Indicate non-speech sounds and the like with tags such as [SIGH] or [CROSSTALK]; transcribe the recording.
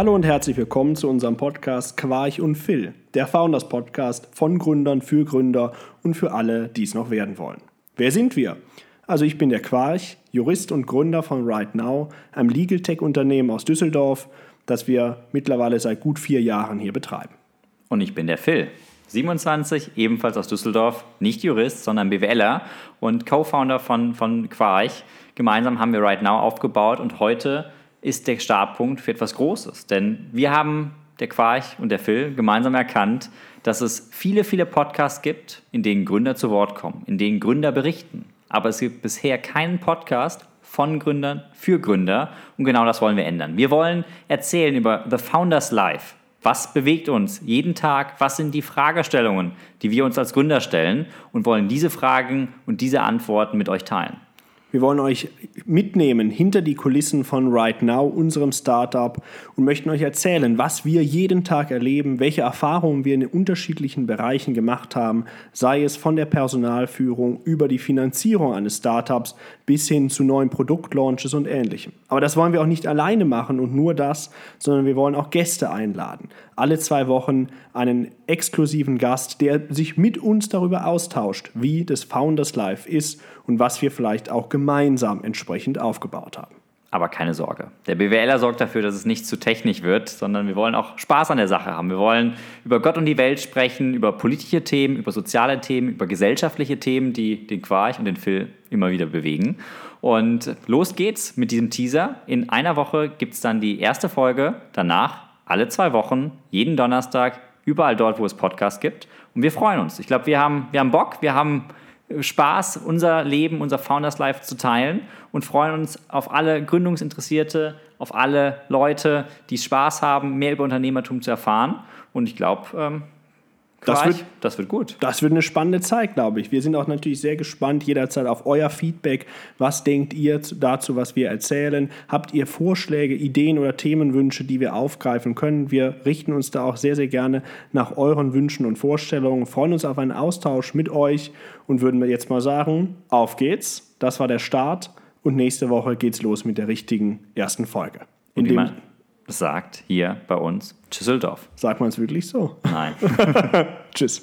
Hallo und herzlich willkommen zu unserem Podcast Quarch und Phil, der Founders Podcast von Gründern für Gründer und für alle, die es noch werden wollen. Wer sind wir? Also ich bin der Quarch, Jurist und Gründer von Right Now, einem Legal Tech Unternehmen aus Düsseldorf, das wir mittlerweile seit gut vier Jahren hier betreiben. Und ich bin der Phil, 27, ebenfalls aus Düsseldorf, nicht Jurist, sondern BWLer und Co-Founder von, von Quarch. Gemeinsam haben wir Right Now aufgebaut und heute ist der Startpunkt für etwas Großes. Denn wir haben, der Quarch und der Phil, gemeinsam erkannt, dass es viele, viele Podcasts gibt, in denen Gründer zu Wort kommen, in denen Gründer berichten. Aber es gibt bisher keinen Podcast von Gründern für Gründer und genau das wollen wir ändern. Wir wollen erzählen über The Founders Life. Was bewegt uns jeden Tag? Was sind die Fragestellungen, die wir uns als Gründer stellen und wollen diese Fragen und diese Antworten mit euch teilen? Wir wollen euch mitnehmen hinter die Kulissen von Right Now, unserem Startup, und möchten euch erzählen, was wir jeden Tag erleben, welche Erfahrungen wir in den unterschiedlichen Bereichen gemacht haben, sei es von der Personalführung über die Finanzierung eines Startups bis hin zu neuen Produktlaunches und ähnlichem. Aber das wollen wir auch nicht alleine machen und nur das, sondern wir wollen auch Gäste einladen. Alle zwei Wochen einen exklusiven Gast, der sich mit uns darüber austauscht, wie das Founders Life ist und was wir vielleicht auch gemeinsam entsprechend aufgebaut haben. Aber keine Sorge. Der BWLer sorgt dafür, dass es nicht zu technisch wird, sondern wir wollen auch Spaß an der Sache haben. Wir wollen über Gott und die Welt sprechen, über politische Themen, über soziale Themen, über gesellschaftliche Themen, die den Quarch und den Phil immer wieder bewegen. Und los geht's mit diesem Teaser. In einer Woche gibt es dann die erste Folge. Danach alle zwei Wochen, jeden Donnerstag, überall dort, wo es Podcasts gibt. Und wir freuen uns. Ich glaube, wir haben, wir haben Bock, wir haben Spaß, unser Leben, unser Founders Life zu teilen und freuen uns auf alle Gründungsinteressierte, auf alle Leute, die Spaß haben, mehr über Unternehmertum zu erfahren. Und ich glaube, ähm, das wird, das wird gut. Das wird eine spannende Zeit, glaube ich. Wir sind auch natürlich sehr gespannt jederzeit auf euer Feedback. Was denkt ihr dazu, was wir erzählen? Habt ihr Vorschläge, Ideen oder Themenwünsche, die wir aufgreifen können? Wir richten uns da auch sehr, sehr gerne nach euren Wünschen und Vorstellungen, freuen uns auf einen Austausch mit euch und würden wir jetzt mal sagen, auf geht's. Das war der Start und nächste Woche geht's los mit der richtigen ersten Folge. In dem sagt hier bei uns Düsseldorf. Sagt man es wirklich so? Nein. [LAUGHS] Tschüss.